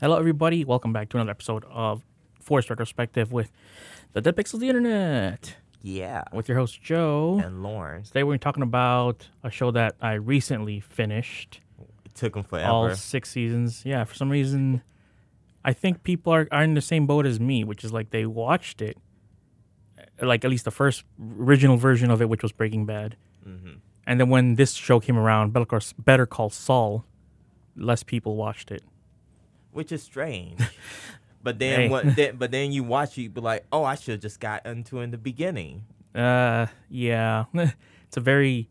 Hello, everybody. Welcome back to another episode of Forced Retrospective with the Dead Pixels of the Internet. Yeah. With your host, Joe. And Lorne. Today, we're talking about a show that I recently finished. It took them forever. All six seasons. Yeah, for some reason, I think people are, are in the same boat as me, which is like they watched it, like at least the first original version of it, which was Breaking Bad. Mhm. And then when this show came around, Better Call Saul, less people watched it. Which is strange. but then Hey. what then, but then you watch it, you be like, Oh, I should have just got into in the beginning. Uh, yeah, it's a very,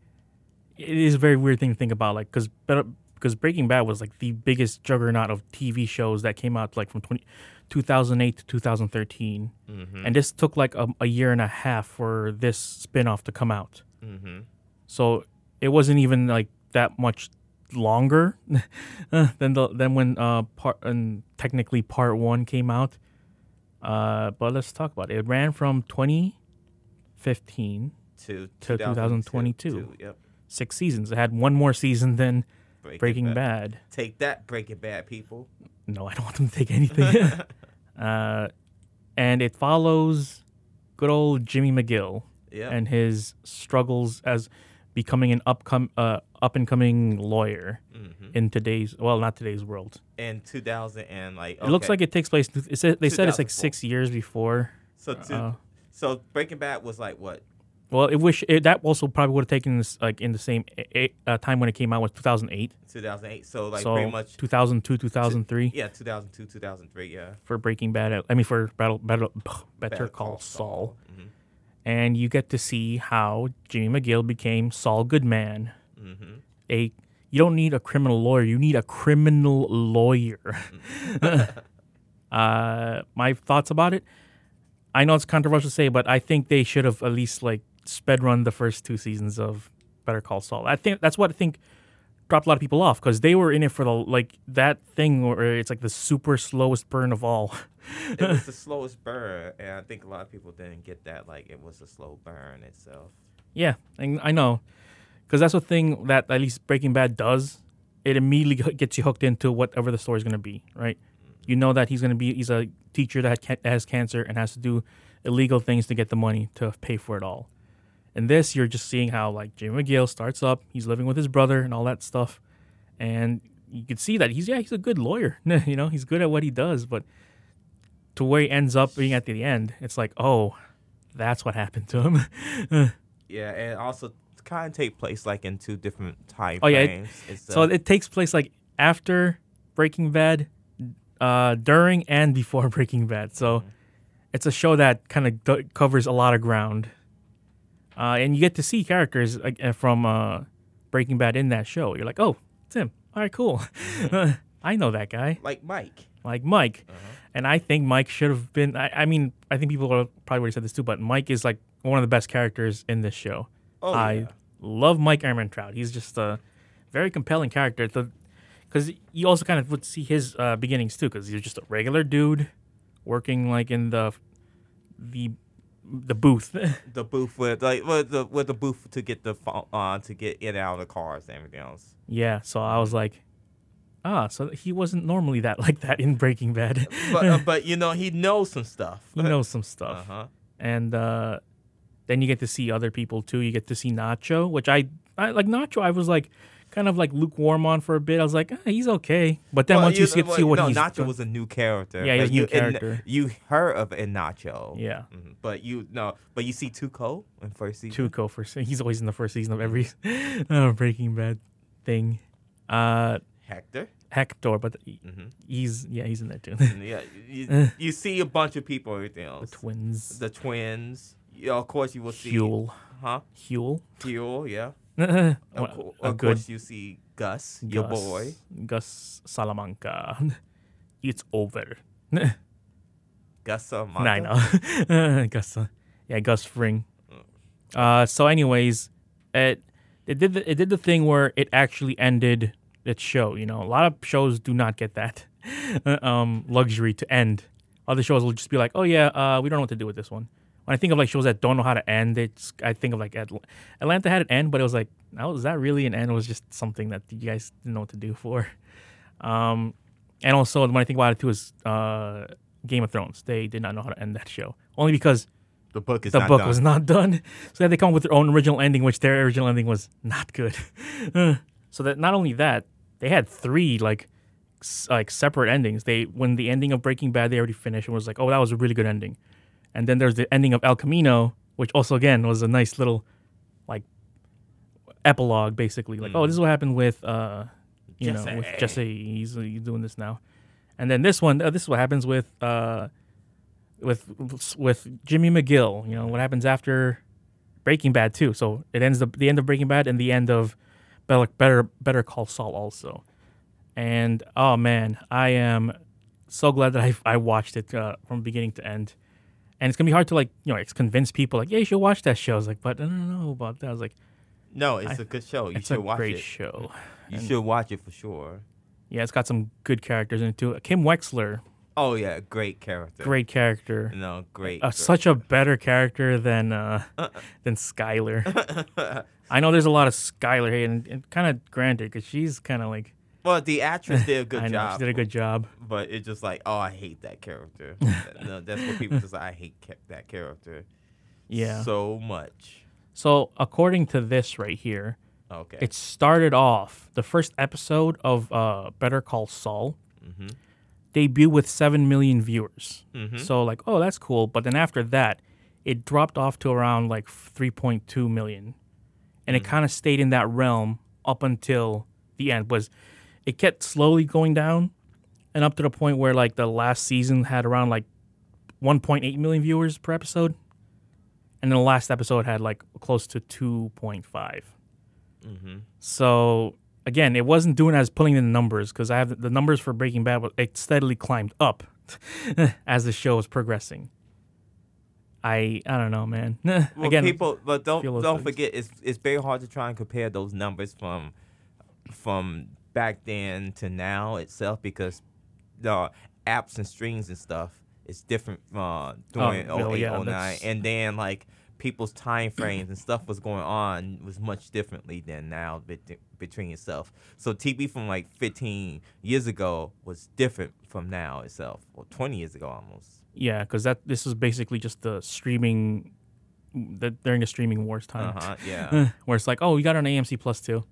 it is a very weird thing to think about, like, because because Breaking Bad was like the biggest juggernaut of TV shows that came out like from 20, 2008 to 2013, Mm-hmm. and this took like a, a year and a half for this spin-off to come out. mm-hmm. So it wasn't even like that much longer than the than when uh part and technically part one came out. Uh, but let's talk about it. It ran from 2015 To, To 2022. Two, Yep. six seasons. It had one more season than Breaking Bad. Take that, Breaking Bad people. No, I don't want them to take anything. uh, and it follows good old Jimmy McGill Yeah. and his struggles as becoming an upcom- uh, up and coming lawyer mm-hmm. in today's well, not today's world. In 2000 and like It looks like it takes place. It said, they said it's like six years before. so two, uh, so Breaking Bad was like what? Well, it wish it, that also probably would have taken this like in the same a, a, uh, time when it came out was 2008. 2008. So like so pretty much 2002, 2003 yeah, 2002, 2003, yeah. for Breaking Bad. I mean for Battle, Battle, Better, Call Saul. Mhm. and you get to see how Jimmy McGill became Saul Goodman. Mhm. A you don't need a criminal lawyer, you need a criminal lawyer. uh, my thoughts about it. I know it's controversial to say, but I think they should have at least like sped run the first two seasons of Better Call Saul. I think that's what I think dropped a lot of people off because they were in it for the like that thing where it's like the super slowest burn of all. it was the slowest burn, and I think a lot of people didn't get that. Like it was a slow burn itself. Yeah, I know, because that's the thing that at least Breaking Bad does. It immediately gets you hooked into whatever the story's gonna be, right? You know that he's gonna be he's a teacher that has cancer and has to do illegal things to get the money to pay for it all. And this, you're just seeing how like Jim McGill starts up. He's living with his brother and all that stuff, and you can see that he's yeah he's a good lawyer. you know he's good at what he does, but to where he ends up being at the end, it's like oh, that's what happened to him. Yeah, and also kind of take place like in two different time Oh, yeah, it- frames. So uh, it takes place like after Breaking Bad, uh, during and before Breaking Bad. So Mm-hmm. it's a show that kind of d- covers a lot of ground, uh, and you get to see characters like, uh, from uh, Breaking Bad in that show. You're like, oh, it's him. All right, cool. Mm-hmm. I know that guy, like Mike. like Mike. Uh-huh. And I think Mike should have been. I, I mean, I think people probably already said this too, but Mike is like one of the best characters in this show. Oh I yeah. love Mike Ehrmantraut. He's just a very compelling character. Because you also kind of would see his uh, beginnings too, because he's just a regular dude working like in the the the booth. the booth with like with the with the booth to get the phone uh, to get in and out of the cars and everything else. yeah, so I was like, ah, so he wasn't normally that like that in Breaking Bad. But uh, but you know he knows some stuff. he knows some Uh stuff, huh. and uh, then you get to see other people too. You get to see Nacho, which I, I like Nacho. I was like. Kind of like lukewarm on for a bit. I was like, ah, he's okay, but then once you, get to see what no, he's Nacho done- was a new character. Yeah, he was but a new you, character. you heard of in Nacho. yeah, Mhm. But you no, but you see Tuco in first season. Tuco for he's always in the first season of every uh, Breaking Bad thing. Uh, Hector. Hector, but hmm he's yeah he's in there too. Yeah, you, you see a bunch of people. Everything else. the twins, The twins. Yeah, of course you will see. Huell, Huh? Huell, Huell, yeah. Of, co- of good course you see Gus, your boy. Gus Salamanca. It's over. Gus Nah, I know. Gus, uh, yeah, Gus Fring. Uh, so, anyways, it it did the, it did the thing where it actually ended its show. You know, a lot of shows do not get that um, luxury to end. Other shows will just be like, oh yeah, uh, we don't know what to do with this one. When I think of like shows that don't know how to end, it's I think of like Atl- Atlanta had an end, but it was like, was that really an end? It was just something that you guys didn't know what to do for. Um, And also, when I think about it too, is uh, Game of Thrones. They did not know how to end that show, only because The book is the book done. was not done. So they had to come up with their own original ending, which their original ending was not good. Uh, so that not only that, they had three like like separate endings. They when the ending of Breaking Bad they already finished and was like, oh, that was a really good ending. And then there's the ending of El Camino, which also again was a nice little like epilogue, basically. Like, oh, this is what happened with uh, you know, with Jesse. Jesse. He's, he's doing this now. And then this one, uh, this is what happens with uh, with with Jimmy McGill. You know what happens after Breaking Bad too. So it ends the the end of Breaking Bad and the end of Better Better Better Call Saul also. And oh man, I am so glad that I I watched it uh, from beginning to end. And it's gonna be hard to like you know it's convince people like yeah you should watch that show. I was like but I don't know about that. I was like No, it's I- a good show. You it's should a watch great it. show. You And- should watch it for sure. Yeah, it's got some good characters in it too. Kim Wexler, Oh yeah, great character. great character. No, great. Uh, such a better character than uh, than Skyler. I know there's a lot of Skyler hate, and, and kind of granted because she's kind of like well, the actress did a good I know job. she did a good job. But it's just like, oh, I hate that character. no, that's what people just. I hate that character. Yeah. So, much. So according to this right here, Okay. it started off the first episode of uh, Better Call Saul mm-hmm. debut with seven million viewers. Mm-hmm. So like, oh, that's cool. But then after that, it dropped off to around like 3.2 million, and it kind of stayed in that realm up until the end. Was it kept slowly going down, and up to the point where like the last season had around like 1.8 million viewers per episode, and then the last episode had like close to 2.5. Mm-hmm. So again, it wasn't doing as pulling in the numbers because I have the numbers for Breaking Bad. It steadily climbed up as the show was progressing. I I don't know, man. Well, again, people, but don't don't things. forget, it's it's very hard to try and compare those numbers from from back then to now itself because the apps and streams and stuff is different uh, during Oh, well, 08, yeah, 09. that's- and then like people's time frames and stuff was going on was much differently than now bet- between itself. So TV from like 15 years ago was different from now itself, or 20 years ago almost. yeah, because that this is basically just the streaming, the during the streaming wars time, Uh huh. Yeah. where it's like, oh, you got on AMC Plus too.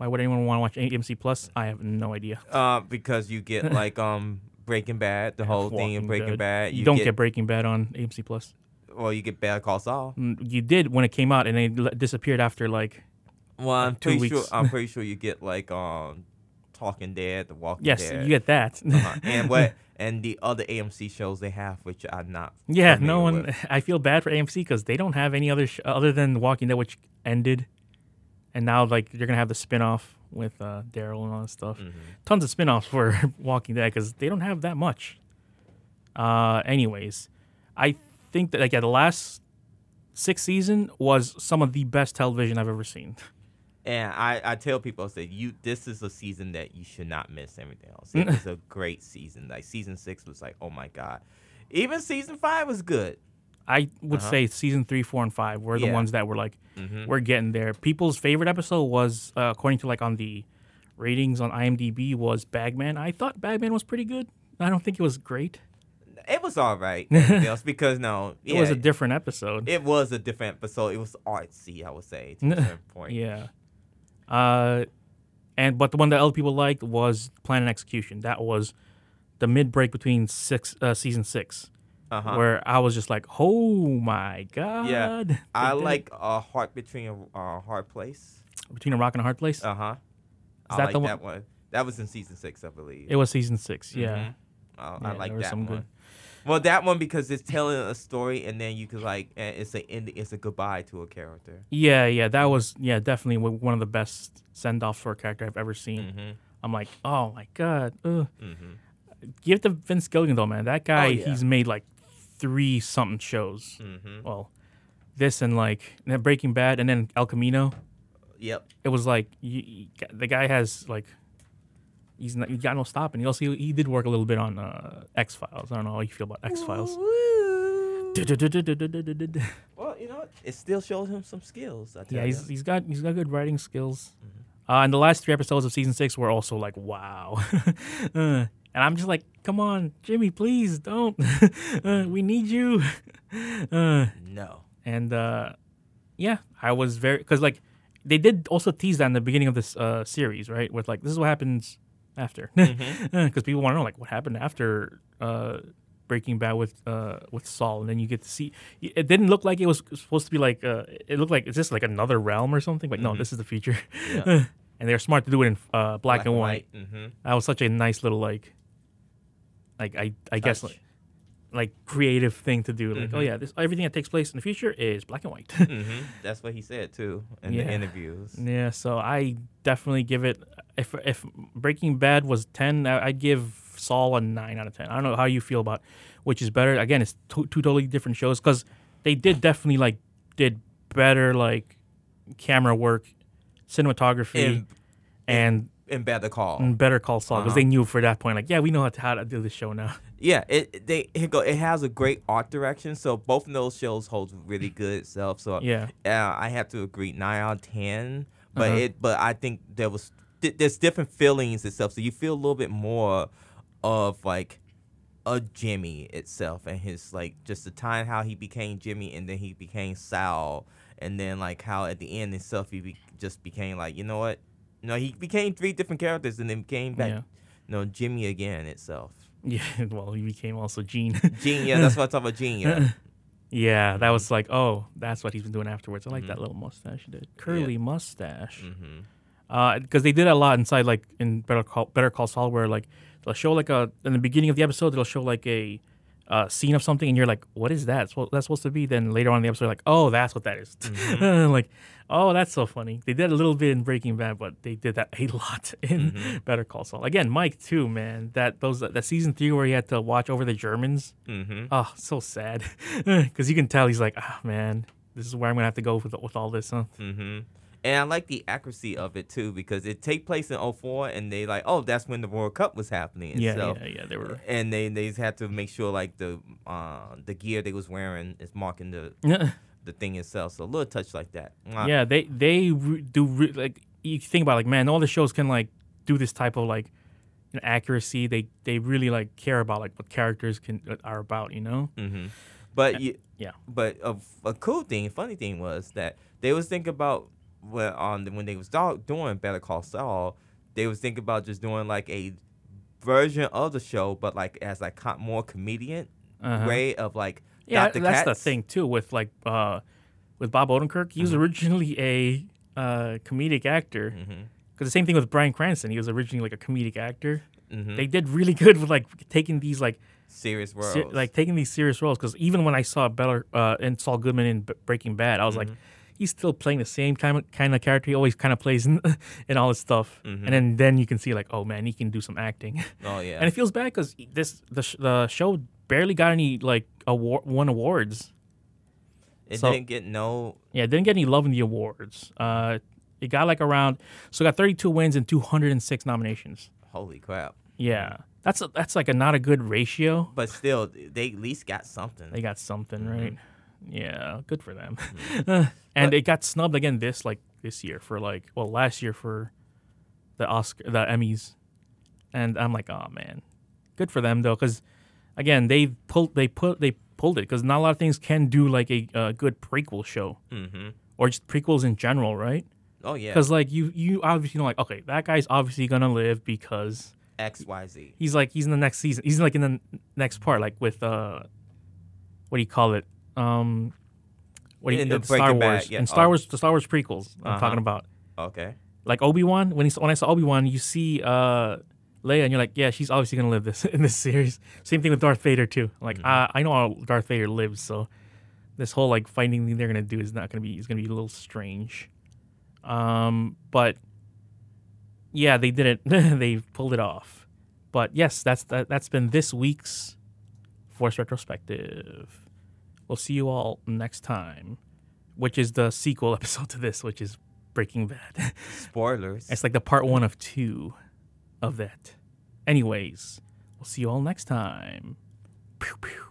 Why would anyone want to watch AMC Plus? I have no idea. Uh, because you get like um Breaking Bad, the whole thing in Breaking Dead. Bad. You, don't get, Breaking Bad on AMC Plus. well, you get Better Call Saul. Mm, You did when it came out, and it l- disappeared after like Well, I'm two pretty sure. weeks. I'm pretty sure you get like um Talking Dead, The Walking yes, Dead. Yes, you get that. uh-huh. and what and the other AMC shows they have, which I'm not. Yeah, no one. with. I feel bad for AMC because they don't have any other sh- other than Walking Dead, which ended, and now like you're gonna have the spin-off with uh, Daryl and all that stuff. Mhm. Tons of spin-offs for Walking Dead because they don't have that much. Uh, anyways, I think that like yeah, the last sixth season was some of the best television I've ever seen. And I, I tell people, I say, you, this is a season that you should not miss everything else. It was a great season. Like season six was like, oh my god. Even season five was good. I would Uh-huh. say season three, four, and five were the Yeah. ones that were like Mm-hmm. we're getting there. People's favorite episode was, uh, according to like on the ratings on IMDb, was Bagman. I thought Bagman was pretty good. I don't think it was great. It was all right. else, because no, It was a different episode. It was a different episode. It was artsy, I would say, to a certain point. yeah. Uh, and but the one that other people liked was Plan and Execution. That was the mid break between six uh, season six, Uh-huh. where I was just like, oh my god. They I like a heart between a uh, hard place. between a rock and a hard place. Uh huh. I that like the one- that one. That was in season six, I believe. it was season six. Yeah. Mhm. Uh, Yeah, I like that one. good- Well, that one because it's telling a story, and then you could like, it's a end. It's a goodbye to a character. Yeah, yeah, that was yeah definitely one of the best send offs for a character I've ever seen. Mm-hmm. I'm like, oh my god, ugh. Mm-hmm. give it to Vince Gilligan though, man. That guy, yeah. he's made like three something shows. Mm-hmm. Well, this and like and then Breaking Bad and then El Camino. Yep. It was like you, you- the guy has like he's not, he got no stopping. He also he, he did work a little bit on uh, X Files. I don't know how you feel about X Files. Well, you know, what? it still shows him some skills. Yeah, he's he's got he's got good writing skills. Uh, and the last three episodes of season six were also like, wow. Uh, and I'm just like, come on, Jimmy, please don't. uh, we need you. Uh, No. and uh, yeah, I was very because like they did also tease that in the beginning of this uh, series, right? With like this is what happens after, because people want to know like what happened after uh, Breaking Bad with uh, with Saul, and then you get to see. It didn't look like it was supposed to be like uh, it looked like it's just like another realm or something, but no, this is the future. Yeah. and they're smart to do it in uh, black, and white. Mm-hmm. That was such a nice little like, like I I guess like, like creative thing to do. Like, oh Mhm. yeah, this everything that takes place in the future is black and white. hmm That's what he said too in Yeah. the interviews. yeah, so I definitely give it. If if Breaking Bad was ten, I- I'd give Saul a nine out of ten. I don't know how you feel about which is better. Again, it's two, two totally different shows because they did definitely like did better like camera work, cinematography, In, and, in Better Call. and better Call Saul because Uh-huh. they knew for that point like yeah we know how to, how to do the show now. Yeah, it they it, go, it has a great art direction. So both of those shows hold really good itself. So Yeah. uh, I have to agree, nine out of ten. But Uh-huh. it but I think there was th- there's different feelings itself. So you feel a little bit more of like a Jimmy itself and his like just the time how he became Jimmy and then he became Sal and then like how at the end itself he be, just became like you know what. No, he became three different characters and then came back, Yeah. you know, Jimmy again itself. Yeah, well, he became also Gene. Gene, yeah, that's what I'm talking about. Gene, yeah. yeah, that was like, oh, that's what he's been doing afterwards. I like that Mhm. little mustache he did, curly mustache. mm-hmm. Because they did a lot inside, like in Better Call Better Call Saul, where like they'll show like a in the beginning of the episode, they'll show like a uh, scene of something, and you're like, what is that? So that's supposed to be. Then later on in the episode, like, oh, that's what that is. like, oh, that's so funny. They did a little bit in Breaking Bad, but they did that a lot in Better Call Saul. Again, Mike too, man. That those that season three where he had to watch over the Germans. Mm-hmm. Oh, so sad. Because you can tell he's like, ah, man, this is where I'm gonna have to go with with all this, huh? And I like the accuracy of it too because it take place in 04 and they like, oh, that's when the World Cup was happening. Yeah, itself. yeah, yeah. They were. And they they had to make sure like the uh the gear they was wearing is marking the the thing itself. So a little touch like that. Yeah, they they re- do re- like you think about like man, all the shows can like do this type of like you know, accuracy. They they really like care about like what characters can uh, are about. You know? Mm-hmm. But you, yeah. But a, a cool thing, funny thing was that they was thinking about when on when they was do- doing Better Call Saul, they was thinking about just doing like a version of the show, but like as like co- more comedian Uh-huh. way of like Yeah, Dr. that's the thing too with like uh with Bob Odenkirk. He was Mm-hmm. originally a uh comedic actor. Because the same thing with Bryan Cranston. He was originally like a comedic actor. Mhm. They did really good with like taking these like serious world. se- like taking these serious roles because even when I saw Better uh, and Saul Goodman in B- Breaking Bad, I was like, he's still playing the same kind of kind of character he always kind of plays in, in all his stuff. And then then you can see like, oh man, he can do some acting. oh yeah. and it feels bad because this the sh- the show barely got any like award won awards. it so- didn't get no. Yeah, it didn't get any love in the awards. Uh, it got like around so it got 32 wins and 206 nominations. Holy crap! Yeah, that's a, that's like a not a good ratio. But still, they at least got something. They got something Mm-hmm. right. Yeah, good for them. Uh, and it got snubbed again this like this year for like well last year for the Oscar the Emmys, and I'm like oh man, good for them though because again they pulled they put they pulled it because not a lot of things can do like a, uh good prequel show mm-hmm. or just prequels in general right Oh yeah. because like you you obviously know like okay that guy's obviously gonna live because X Y Z. he's like he's in the next season. He's like in the next part, like with uh, what do you call it? Um, what do you In the uh, Star Wars? yeah, In Star oh. Wars, the Star Wars prequels. I'm Uh-huh. talking about Okay. like Obi Wan. When he when I saw Obi Wan, you see uh, Leia, and you're like, yeah, she's obviously gonna live this in this series. Same thing with Darth Vader too. Like Mm-hmm. uh, I know how Darth Vader lives, so this whole like fighting thing they're gonna do is not gonna be is gonna be a little strange. Um, but yeah, they did it. they pulled it off. But yes, that's that, that's been this week's Force retrospective. We'll see you all next time, which is the sequel episode to this, which is Breaking Bad. Spoilers. it's like the part one of two of that. Anyways, we'll see you all next time. Pew, pew.